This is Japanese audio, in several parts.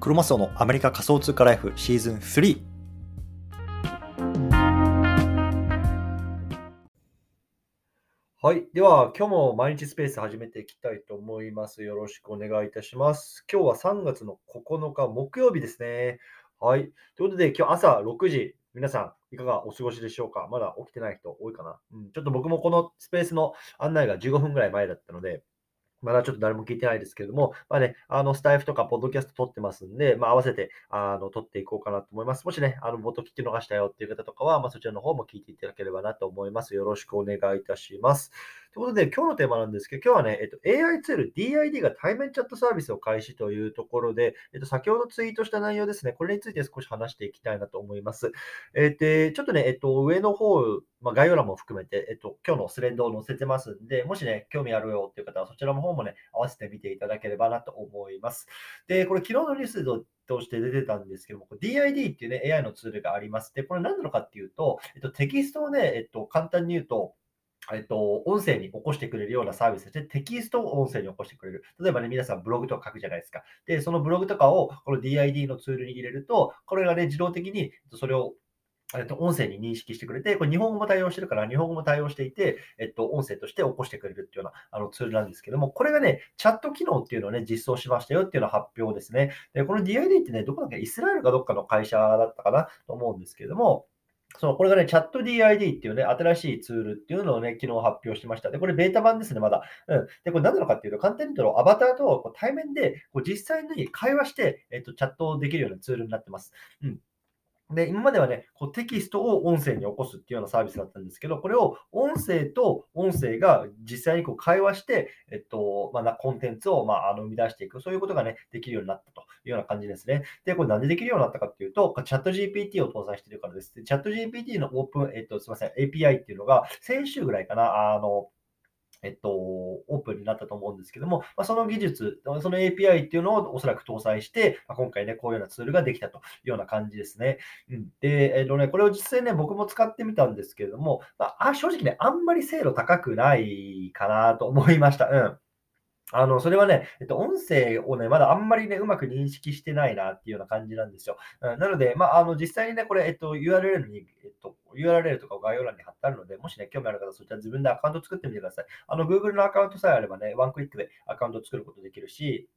クロマスオのアメリカ仮想通貨ライフシーズン3。はい。では、今日も毎日スペース始めていきたいと思います。よろしくお願いいたします。今日は3月の9日木曜日ですね。はい。ということで、今日朝6時、皆さん、いかがお過ごしでしょうか？まだ起きてない人多いかな、うん、ちょっと僕もこのスペースの案内が15分ぐらい前だったので、まだちょっと誰も聞いてないですけれども、まあね、あの、スタイフとかポッドキャスト撮ってますんで、まあ、合わせて、あの、撮っていこうかなと思います。もしね、あの、冒頭聞き逃したよっていう方とかは、まあ、そちらの方も聞いていただければなと思います。よろしくお願いいたします。ということで、今日のテーマなんですけど、今日はね、えっと、AI ツール DID が対面チャットサービスを開始というところで、えっと、先ほどツイートした内容ですね、これについて少し話していきたいなと思います。えっと、ちょっとね、えっと、上の方、まあ、概要欄も含めて、えっと、今日のスレッドを載せてますんで、もしね、興味あるよっていう方は、そちらの方もね、合わせてみていただければなと思います。で、これ、昨日のニュースとして出てたんですけども、DID っていうね、AI のツールがあります。で、これ何なのかっていうと、えっと、テキストをね、えっと、簡単に言うと、えっと、音声に起こしてくれるようなサービスで、テキストを音声に起こしてくれる。例えばね、皆さんブログとか書くじゃないですか。で、そのブログとかをこの DID のツールに入れると、これがね、自動的にそれをえっと、音声に認識してくれて、これ日本語も対応してるから、日本語も対応していて、えっと、音声として起こしてくれるっていうようなあのツールなんですけども、これがね、チャット機能っていうのをね、実装しましたよっていうの発表ですね。で、この DID ってね、どこだっけ、イスラエルかどっかの会社だったかな？と思うんですけども、そうこれがね、チャット DID っていうね、新しいツールっていうのをね、昨日発表しました。で、これベータ版ですね、まだ。うん。で、これ何なのかっていうと、簡単に言うと、アバターとこう対面でこう実際に会話して、えっと、チャットできるようなツールになってます。うん。で、今まではね、こうテキストを音声に起こすっていうようなサービスだったんですけど、これを音声と音声が実際にこう会話して、えっと、まあ、コンテンツを、まあ、あの生み出していく、そういうことがね、できるようになったというような感じですね。で、これなんでできるようになったかっていうと、チャット GPT を搭載しているからです。チャット GPT のオープン、えっと、すみません、API っていうのが、先週ぐらいかな、あの、えっと、オープンになったと思うんですけども、まあ、その技術、その API っていうのをおそらく搭載して、まあ、今回ね、こういうようなツールができたというような感じですね。うん、で、えっとね、これを実際ね、僕も使ってみたんですけれども、まあ、正直ね、あんまり精度高くないかなと思いました。うん。あの、それはね、えっと、音声をね、まだあんまりね、うまく認識してないなっていうような感じなんですよ。うん、なので、まあ、あの、実際にね、これ、えっと、URL に、えっと、URL とかを概要欄に貼ってあるので、もしね、興味ある方、そちら自分でアカウント作ってみてください。あの、Google のアカウントさえあればね、ワンクリックでアカウント作ることできるし、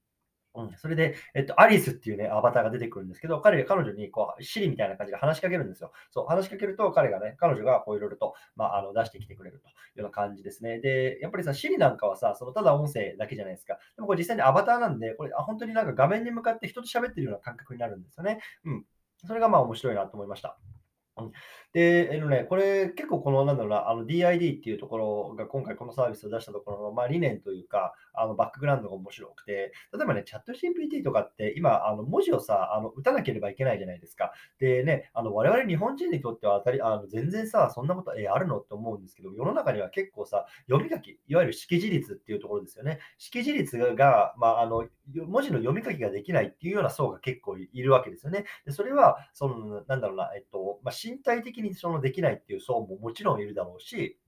うん、それで、えっと、アリスっていうね、アバターが出てくるんですけど、彼、彼女に、こう、シリみたいな感じで話しかけるんですよ。そう、話しかけると、彼がね、彼女が、こう、いろいろと、まあ、あの、出してきてくれるというような感じですね。で、やっぱりさ、シリなんかはさ、その、ただ音声だけじゃないですか。でも、これ実際にアバターなんで、これ、あ本当になんか画面に向かって人と喋ってるような感覚になるんですよね。うん。それが、まあ、面白いなと思いました。で、えのね、これ結構この、なんだろうな、あの DID っていうところが今回このサービスを出したところの、まあ、理念というか、あのバックグラウンドが面白くて、例えばね、チャット GPT とかって今、あの文字をさ、あの打たなければいけないじゃないですか。でね、あの我々日本人にとっては当たり、あの全然さ、そんなこと、えあるの？って思うんですけど、世の中には結構さ、読み書き、いわゆる識字率っていうところですよね。識字率が、まあ、あの文字の読み書きができないっていうような層が結構いるわけですよね。でそれは、その、なんだろうな、えっと、まあ、身体的にそのできないっていう層ももちろんいるだろうし、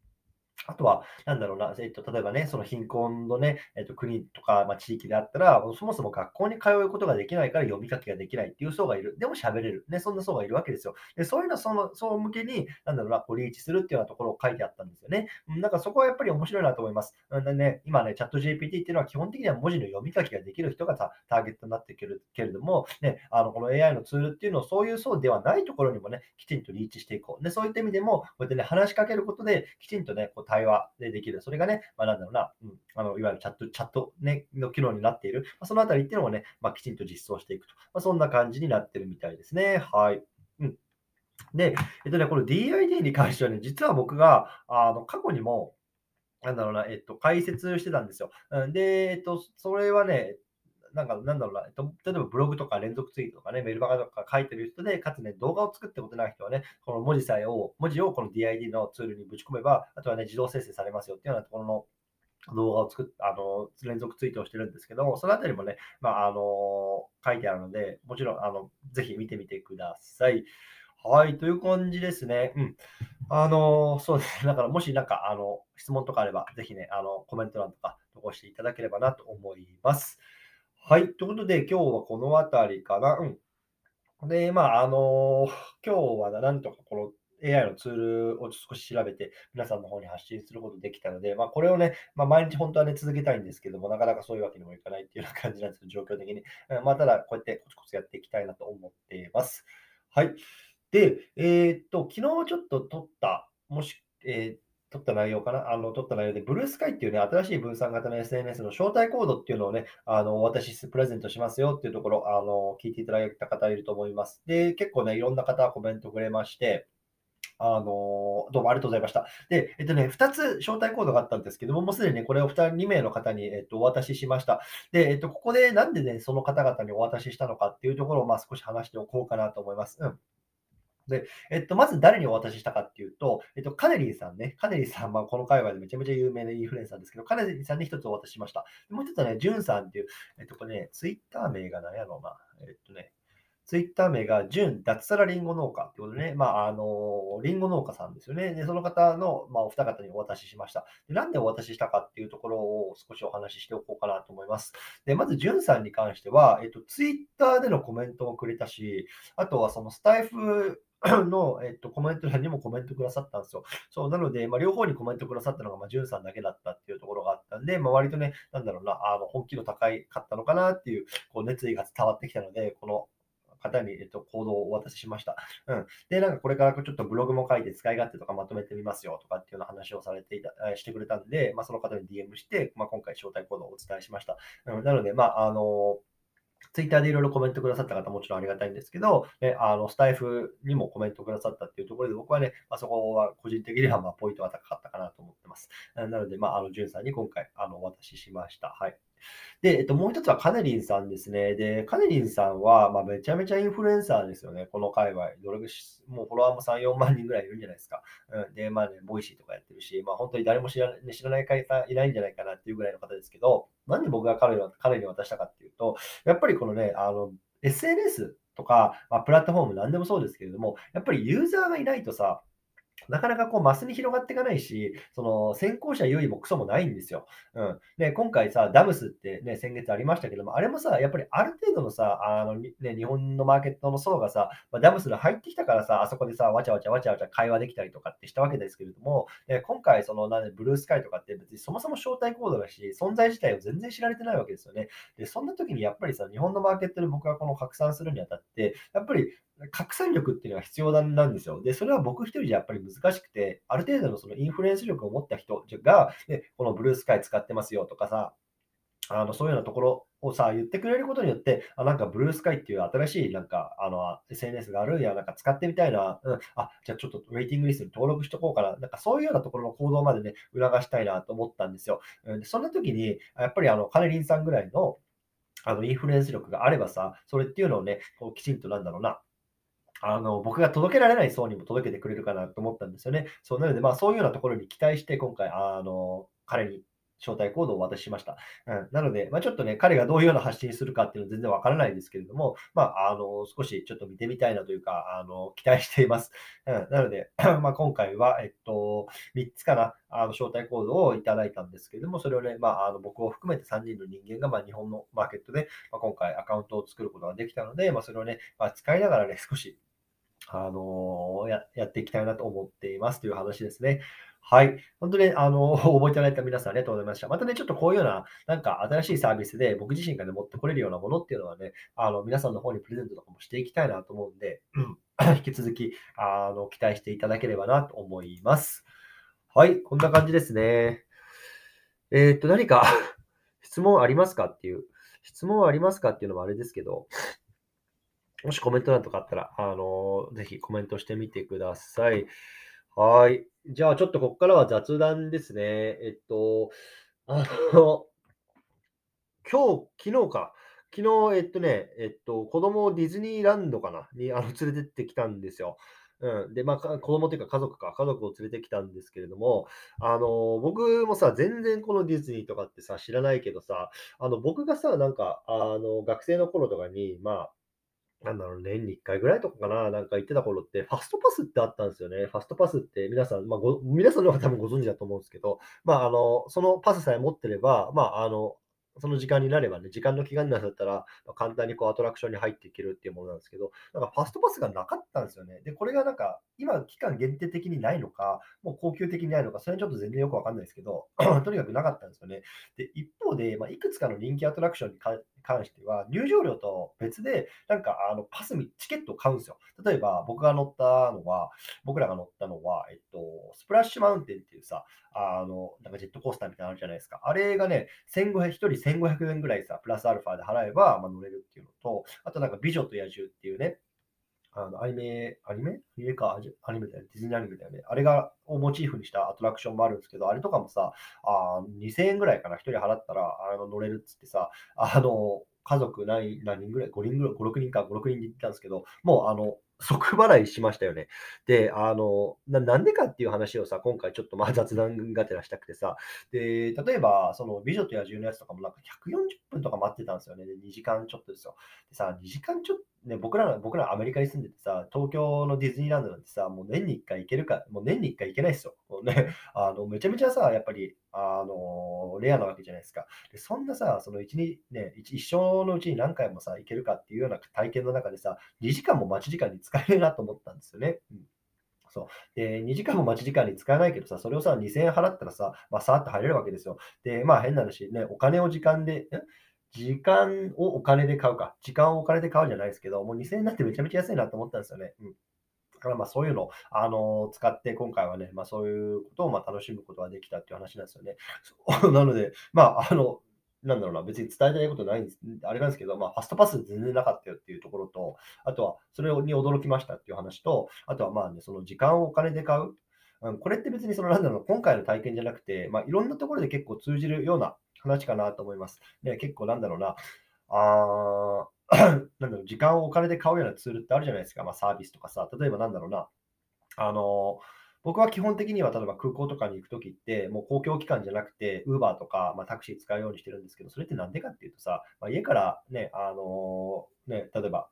あとは、なんだろうな、えっと、例えばね、その貧困のね、えっと、国とか、まあ、地域であったら、そもそも学校に通うことができないから読み書きができないっていう層がいる。でも喋れる。ね、そんな層がいるわけですよ。で、そういうのその層向けに、なんだろうな、こうリーチするっていうようなところを書いてあったんですよね。うん、なんかそこはやっぱり面白いなと思います。うんでね、今ね、チャット GPT っていうのは基本的には文字の読み書きができる人がターゲットになってくるけれども、ね、あの、この AI のツールっていうのをそういう層ではないところにもね、きちんとリーチしていこう。で、そういった意味でも、こうやってね、話しかけることで、きちんとね、こう対話でできる。それがね、まあ、なんだろうな、うん、あのいわゆるチャット、チャット、ね、の機能になっている、まあ、そのあたりっていうのをね、まあ、きちんと実装していくと。まあ、そんな感じになってるみたいですね。はい。うん。で、えっとね、この DID に関してはね、実は僕が、あの、過去にも、なんだろうな、えっと、解説してたんですよ。で、えっと、それはね、なんか、なんだろうな、えっと、例えばブログとか連続ツイートとかね、メルマガとか書いてる人で、かつね、動画を作ってことない人はね、この文字さえを、文字をこの DID のツールにぶち込めば、あとはね、自動生成されますよっていうようなところの動画を作っあの、連続ツイートをしてるんですけど、そのあたりもね、まあ、あの、書いてあるので、もちろん、あの、ぜひ見てみてください。はい、という感じですね。うん。あの、そうですね。だから、もしなんか、あの、質問とかあれば、ぜひね、あの、コメント欄とか残していただければなと思います。はい。ということで、今日はこのあたりかな。うん。で、まあ、あの、今日はなんとかこの AI のツールを少し調べて、皆さんの方に発信することできたので、まあ、これをね、まあ、毎日本当はね、続けたいんですけども、なかなかそういうわけにもいかないっていうような感じなんですよ、状況的に。うんまあ、ただ、こうやってコツコツやっていきたいなと思っています。はい。で、えーっと、昨日ちょっと撮った、もし、えー撮った内容かな、あの、撮った内容で、ブルースカイっていうね、新しい分散型の SNS の招待コードっていうのをね、あの、お渡しプレゼントしますよっていうところ、あの、聞いていただいた方いると思います。で、結構ね、いろんな方コメントくれまして、あの、どうもありがとうございました。で、えっとね、2つ招待コードがあったんですけども、もうすでにね、これを 2, 2名の方に、えっと、お渡ししました。で、えっと、ここでなんでね、その方々にお渡ししたのかっていうところを、まあ、少し話しておこうかなと思います。うん。で、えっと、まず誰にお渡ししたかっていうと、えっと、カネリーさんね、カネリーさん、は、この界隈でめちゃめちゃ有名なインフルエンサーですけど、カネリーさんに一つお渡ししました。もう一つはね、ジュンさんっていう、えっと、これね、ツイッター名が何やろうな、えっとね、ツイッター名が、純脱サラリンゴ農家ってことでね、まあ、あの、リンゴ農家さんですよね。で、その方の、まあ、お二方にお渡ししました。で、なんでお渡ししたかっていうところを少しお話ししておこうかなと思います。で、まず、純さんに関しては、えっと、ツイッターでのコメントをくれたし、あとはそのスタイフの、えっと、コメント欄にもコメントくださったんですよ。そう、なので、まあ、両方にコメントくださったのが、まあ、ジュンさんだけだったっていうところがあったんで、まあ、割とね、なんだろうな、あの、本気度高いかったのかなっていう、こう、熱意が伝わってきたので、この方に、えっと、行動をお渡ししました。うん。で、なんかこれからちょっとブログも書いて使い勝手とかまとめてみますよとかっていうような話をされていた、してくれたんで、まあ、その方に DM して、まあ、今回招待コードをお伝えしました。うん、なので、まあ、あのツイッターでいろいろコメントくださった方もちろんありがたいんですけど、ね、あのスタイフにもコメントくださったっていうところで、僕はね、まあ、そこは個人的にはまポイントが高かったかなと思ってます。なので、まあ、あの、ジュンさんに今回、あの、お渡ししました。はい。で、えっと、もう一つはカネリンさんですね。で、カネリンさんは、まあ、めちゃめちゃインフルエンサーですよね。この界隈。どれぐもうフォロワーも3、4万人ぐらいいるんじゃないですか。うん、で、まあね、ボイシーとかやってるし、まあ本当に誰も知ら知らない方いないんじゃないかなっていうぐらいの方ですけど、なんで僕が彼彼に渡したかっていうと、やっぱりこのね、あの、SNS とか、まあ、プラットフォーム何でもそうですけれども、やっぱりユーザーがいないとさ、なかなかこうマスに広がっていかないし、その先行者優位もクソもないんですよ。うん。で、今回さ、ダムスってね、先月ありましたけども、あれもさ、やっぱりある程度のさ、あの、ね、日本のマーケットの層がさ、まあ、ダムスが入ってきたからさ、あそこでさ、わちゃわちゃわちゃわちゃ会話できたりとかってしたわけですけれども、で今回、その、なんで、ブルースカイとかって別にそもそも招待コードだし、存在自体を全然知られてないわけですよね。で、そんな時にやっぱりさ、日本のマーケットで僕がこの拡散するにあたって、やっぱり拡散力っていうのは必要なんですよ。で、それは僕一人じゃやっぱり難しくて、ある程度のそのインフルエンス力を持った人が、ね、このブルースカイ使ってますよとかさ、あのそういうようなところをさ、言ってくれることによって、あ、なんかブルースカイっていう新しいなんかあの SNS があるんや、なんか使ってみたいな、うん、あ、じゃあちょっとウェイティングリストに登録しとこうかな、なんかそういうようなところの行動までね、促したいなと思ったんですよ。うん、そんな時に、やっぱりあのカネリンさんぐらいのあのインフルエンス力があればさ、それっていうのをね、こうきちんとなんだろうな、あの、僕が届けられない層にも届けてくれるかなと思ったんですよね。そうなので、まあ、そういうようなところに期待して、今回、あの、彼に招待コードをお渡ししました。うん、なので、まあ、ちょっとね、彼がどういうような発信するかっていうのは全然わからないですけれども、まあ、あの、少しちょっと見てみたいなというか、あの、期待しています。うん、なので、まあ、今回は、えっと、3つかな、あの、招待コードをいただいたんですけれども、それをね、まあ、あの僕を含めて3人の人間が、まあ、日本のマーケットで、まあ、今回アカウントを作ることができたので、まあ、それをね、まあ、使いながらね、少しあのや、やっていきたいなと思っていますという話ですね。はい。本当に、あの、覚えていただいた皆さんありがとうございました。またね、ちょっとこういうような、なんか新しいサービスで僕自身がね、持ってこれるようなものっていうのはね、あの、皆さんの方にプレゼントとかもしていきたいなと思うんで、引き続き、あの、期待していただければなと思います。はい。こんな感じですね。えー、っと、何か 質問ありますかっていう、質問ありますかっていうのもあれですけど、もしコメント欄とかあったら、あのー、ぜひコメントしてみてください。はい。じゃあ、ちょっとここからは雑談ですね。えっと、あの、今日、昨日か。昨日、えっとね、えっと、子供をディズニーランドかな？にあの連れてってきたんですよ。うん。で、まあ、子供というか家族か、家族を連れてきたんですけれども、あの、僕もさ、全然このディズニーとかってさ、知らないけどさ、あの、僕がさ、なんか、あの、学生の頃とかに、まあ、なんだろう、年に1回ぐらいとかかな、なんか言ってた頃って、ファストパスってあったんですよね。ファストパスって皆さん、まあ、ご皆さんの方多分ご存知だと思うんですけど、まあ、あの、そのパスさえ持ってれば、まあ、あの、その時間になればね、時間の期間なったら、まあ簡単にこうアトラクションに入っていけるっていうものなんですけど、なんかファストパスがなかったんですよね。で、これがなんか、今期間限定的にないのか、もう高級的にないのか、それはちょっと全然よくわかんないですけど、とにかくなかったんですよね。で、一方で、まあ、いくつかの人気アトラクションに関しては、入場料と別で、なんかあのパスみ、チケットを買うんですよ。例えば、僕が乗ったのは、僕らが乗ったのは、えっと、スプラッシュマウンテンっていうさ、あの、なんかジェットコースターみたいなのあるじゃないですか。あれがね、1500、1人1500円ぐらいさ、プラスアルファで払えば、まあ、乗れるっていうのと、あとなんか美女と野獣っていうね、あのアニメ、アニメ？アニメか、アニメだよね。ディズニーアニメだよね。あれがをモチーフにしたアトラクションもあるんですけど、あれとかもさ、あ2000円ぐらいかな、1人払ったらあの乗れるっつってさ、あの、家族何何人ぐらい ?5 人ぐらい、5、6人か、5、6人で行ったんですけど、もうあの、即払いしましたよね。で、あの、なんでかっていう話をさ、今回ちょっとまあ雑談がてらしたくてさ、で、例えば、その美女と野獣のやつとかもなんか140分とか待ってたんですよね。で、2時間ちょっとですよ。でさ、2時間ちょっと、ね、僕ら、僕らアメリカに住んでてさ、東京のディズニーランドなんてさ、もう年に1回行けるか、もう年に1回行けないですよ。もうね、あの、めちゃめちゃさ、やっぱり、あの、レアなわけじゃないですか。で、そんなさ、その一に、ね、一生のうちに何回もさ、行けるかっていうような体験の中でさ、2時間も待ち時間に使えるなと思ったんですよね。うんそう。で、2時間も待ち時間に使えないけどさ、それをさ、2000円払ったらさ、まあ、さーっと入れるわけですよ。で、まあ、変な話、ね、お金を時間で、時間をお金で買うか。時間をお金で買うじゃないですけど、もう2000円になってめちゃめちゃ安いなと思ったんですよね。うん。だからまあそういうのを、あの使って今回はね、まあそういうことをまあ楽しむことができたっていう話なんですよね。なので、まああの、なんだろうな、別に伝えたいことないんです。あれなんですけど、まあ、ファストパス全然なかったよっていうところと、あとは、それに驚きましたっていう話と、あとはまあね、その時間をお金で買う。うん、これって別にその、なんだろう、今回の体験じゃなくて、まあ、いろんなところで結構通じるような話かなと思います。ね、結構なんだろうな、あー なんだろう、時間をお金で買うようなツールってあるじゃないですか、まあ、サービスとかさ、例えばなんだろうな、あの僕は基本的には例えば空港とかに行くときって、もう公共機関じゃなくて、ウーバーとか、まあ、タクシー使うようにしてるんですけど、それってなんでかっていうとさ、まあ、家からね、あのね、例えば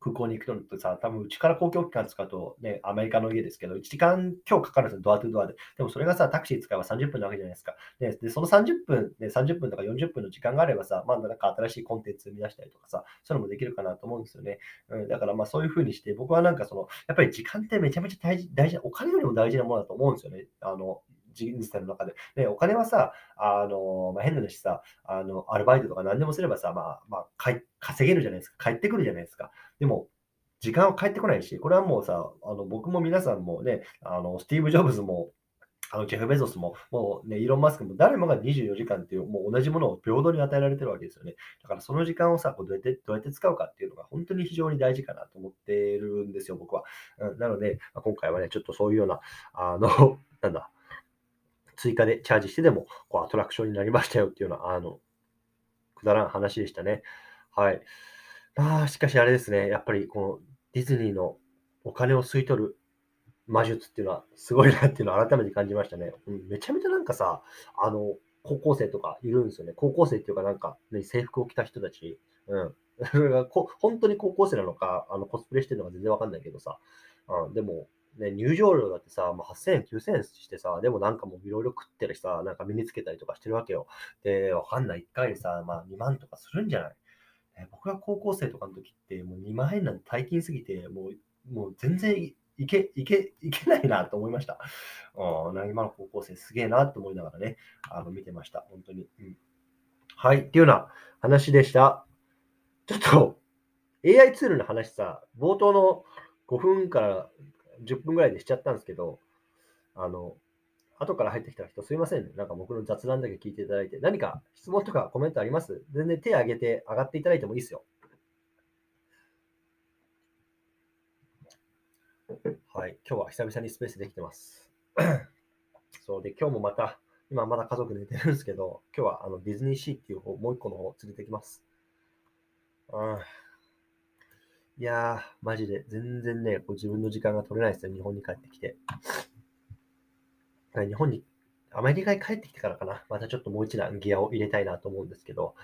空港に行くのってさ、多分うちから公共機関使うと、ね、アメリカの家ですけど、1時間今日かかるんですよ、ドアトゥドアで。でもそれがさ、タクシー使えば30分なわけじゃないですか。で、でその30分、ね、30分とか40分の時間があればさ、まあなんか新しいコンテンツ生み出したりとかさ、そういうのもできるかなと思うんですよね。うん、だからまあそういうふうにして、僕はなんかその、やっぱり時間ってめちゃめちゃ大事、大事お金よりも大事なものだと思うんですよね。あの、人生の中で。で、お金はさ、あの、まあ、変な話さ、あの、アルバイトとか何でもすればさ、まあ、まあ、稼げるじゃないですか。帰ってくるじゃないですか。でも、時間は返ってこないし、これはもうさ、あの僕も皆さんもね、あのスティーブ・ジョブズも、あのジェフ・ベゾスも、もうね、イーロン・マスクも誰もが24時間っていう、もう同じものを平等に与えられてるわけですよね。だからその時間をさ、こうどうやってどうやって使うかっていうのが本当に非常に大事かなと思ってるんですよ、僕は。うん、なので、まあ、今回はね、ちょっとそういうような、あの、なんだ、追加でチャージしてでもこうアトラクションになりましたよっていうような、あの、くだらん話でしたね。はい。まあ、しかしあれですね、やっぱりこのディズニーのお金を吸い取る魔術っていうのはすごいなっていうのを改めて感じましたね。うん、めちゃめちゃなんかさ、あの、高校生とかいるんですよね。高校生っていうかなんか、ね、制服を着た人たち。うん。それが本当に高校生なのか、あのコスプレしてるのか全然わかんないけどさ。うん、でも、ね、入場料だってさ、もう8000円、9000円してさ、でもなんかもういろいろ食ってるしさ、なんか身につけたりとかしてるわけよ。で、わかんない。1回でさ、まあ2万とかするんじゃない？僕が高校生とかの時って、もう2万円なんて大金すぎて、もう、もう全然いけ、いけ、いけないなと思いました。うん、今の高校生すげえなと思いながらね、あの見てました。本当に。うん、はい。っていうような話でした。ちょっと、AI ツールの話さ、冒頭の5分から10分ぐらいでしちゃったんですけど、あの、後から入ってきた人すいませんね。なんか僕の雑談だけ聞いていただいて、何か質問とかコメントあります？全然手挙げて上がっていただいてもいいですよ。はい。今日は久々にスペースできてます。そうで、今日もまた、今まだ家族寝てるんですけど、今日はあのディズニーシーっていう方、もう一個の方を連れてきます。うん。いやー、マジで全然ね、こう自分の時間が取れないですよ、日本に帰ってきて。日本に、アメリカに帰ってきてからかな、またちょっともう一段ギアを入れたいなと思うんですけど、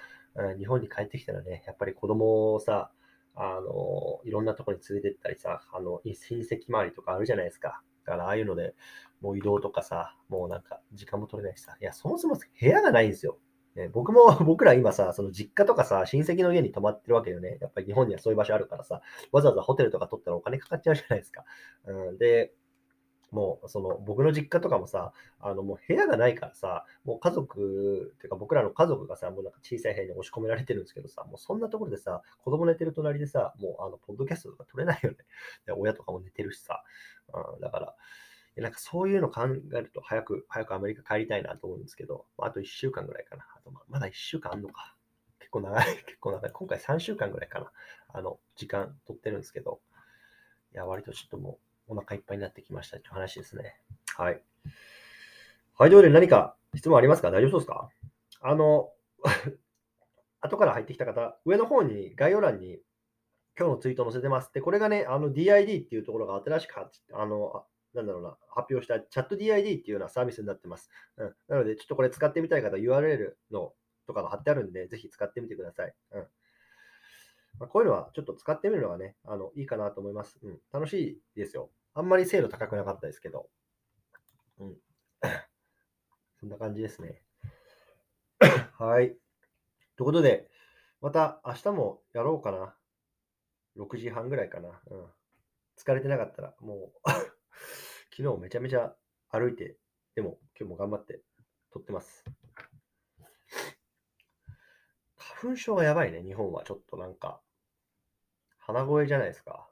日本に帰ってきたらね、やっぱり子供をさ、あの、いろんなところに連れてったりさ、あの、親戚周りとかあるじゃないですか。だからああいうので、もう移動とかさ、もうなんか時間も取れないしさ、いや、そもそも部屋がないんですよ。ね、僕も、僕ら今さ、その実家とかさ、親戚の家に泊まってるわけよね。やっぱり日本にはそういう場所あるからさ、わざわざホテルとか取ったらお金かかっちゃうじゃないですか。うん、で、もう、その、僕の実家とかもさ、あの、もう部屋がないからさ、もう家族、っていうか僕らの家族がさ、もうなんか小さい部屋に押し込められてるんですけどさ、もうそんなところでさ、子供寝てる隣でさ、もうあの、ポッドキャストとか撮れないよね。で親とかも寝てるしさ、うん、だから、なんかそういうの考えると、早く、早くアメリカ帰りたいなと思うんですけど、あと1週間ぐらいかな。あとまだ1週間あんのか。結構長い、結構長い。今回3週間ぐらいかな。あの、時間取ってるんですけど、いや、割とちょっともうお腹いっぱいになってきましたっていう話ですね。はい。はい、ということで何か質問ありますか？大丈夫そうですか？あの、後から入ってきた方、上の方に概要欄に今日のツイート載せてます。で、これがね、あの DID っていうところが新しくあのなんだろうな、発表したチャット DID っていうようなサービスになってます。うん、なので、ちょっとこれ使ってみたい方、URL のとかが貼ってあるんで、ぜひ使ってみてください。うんまあ、こういうのはちょっと使ってみるのがね、あのいいかなと思います。うん、楽しいですよ。あんまり精度高くなかったですけど。うん。そんな感じですね。はい。ということで、また明日もやろうかな。6時半ぐらいかな。うん。疲れてなかったら、もう昨日めちゃめちゃ歩いて、でも今日も頑張って撮ってます。花粉症がやばいね、日本はちょっとなんか、鼻声じゃないですか。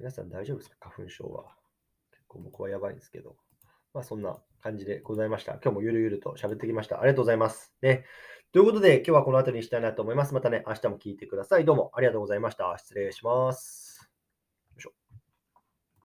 皆さん大丈夫ですか？花粉症は。結構僕はやばいんですけど。まあそんな感じでございました。今日もゆるゆると喋ってきました。ありがとうございます。ね。ということで今日はこの辺りにしたいなと思います。またね、明日も聞いてください。どうもありがとうございました。失礼します。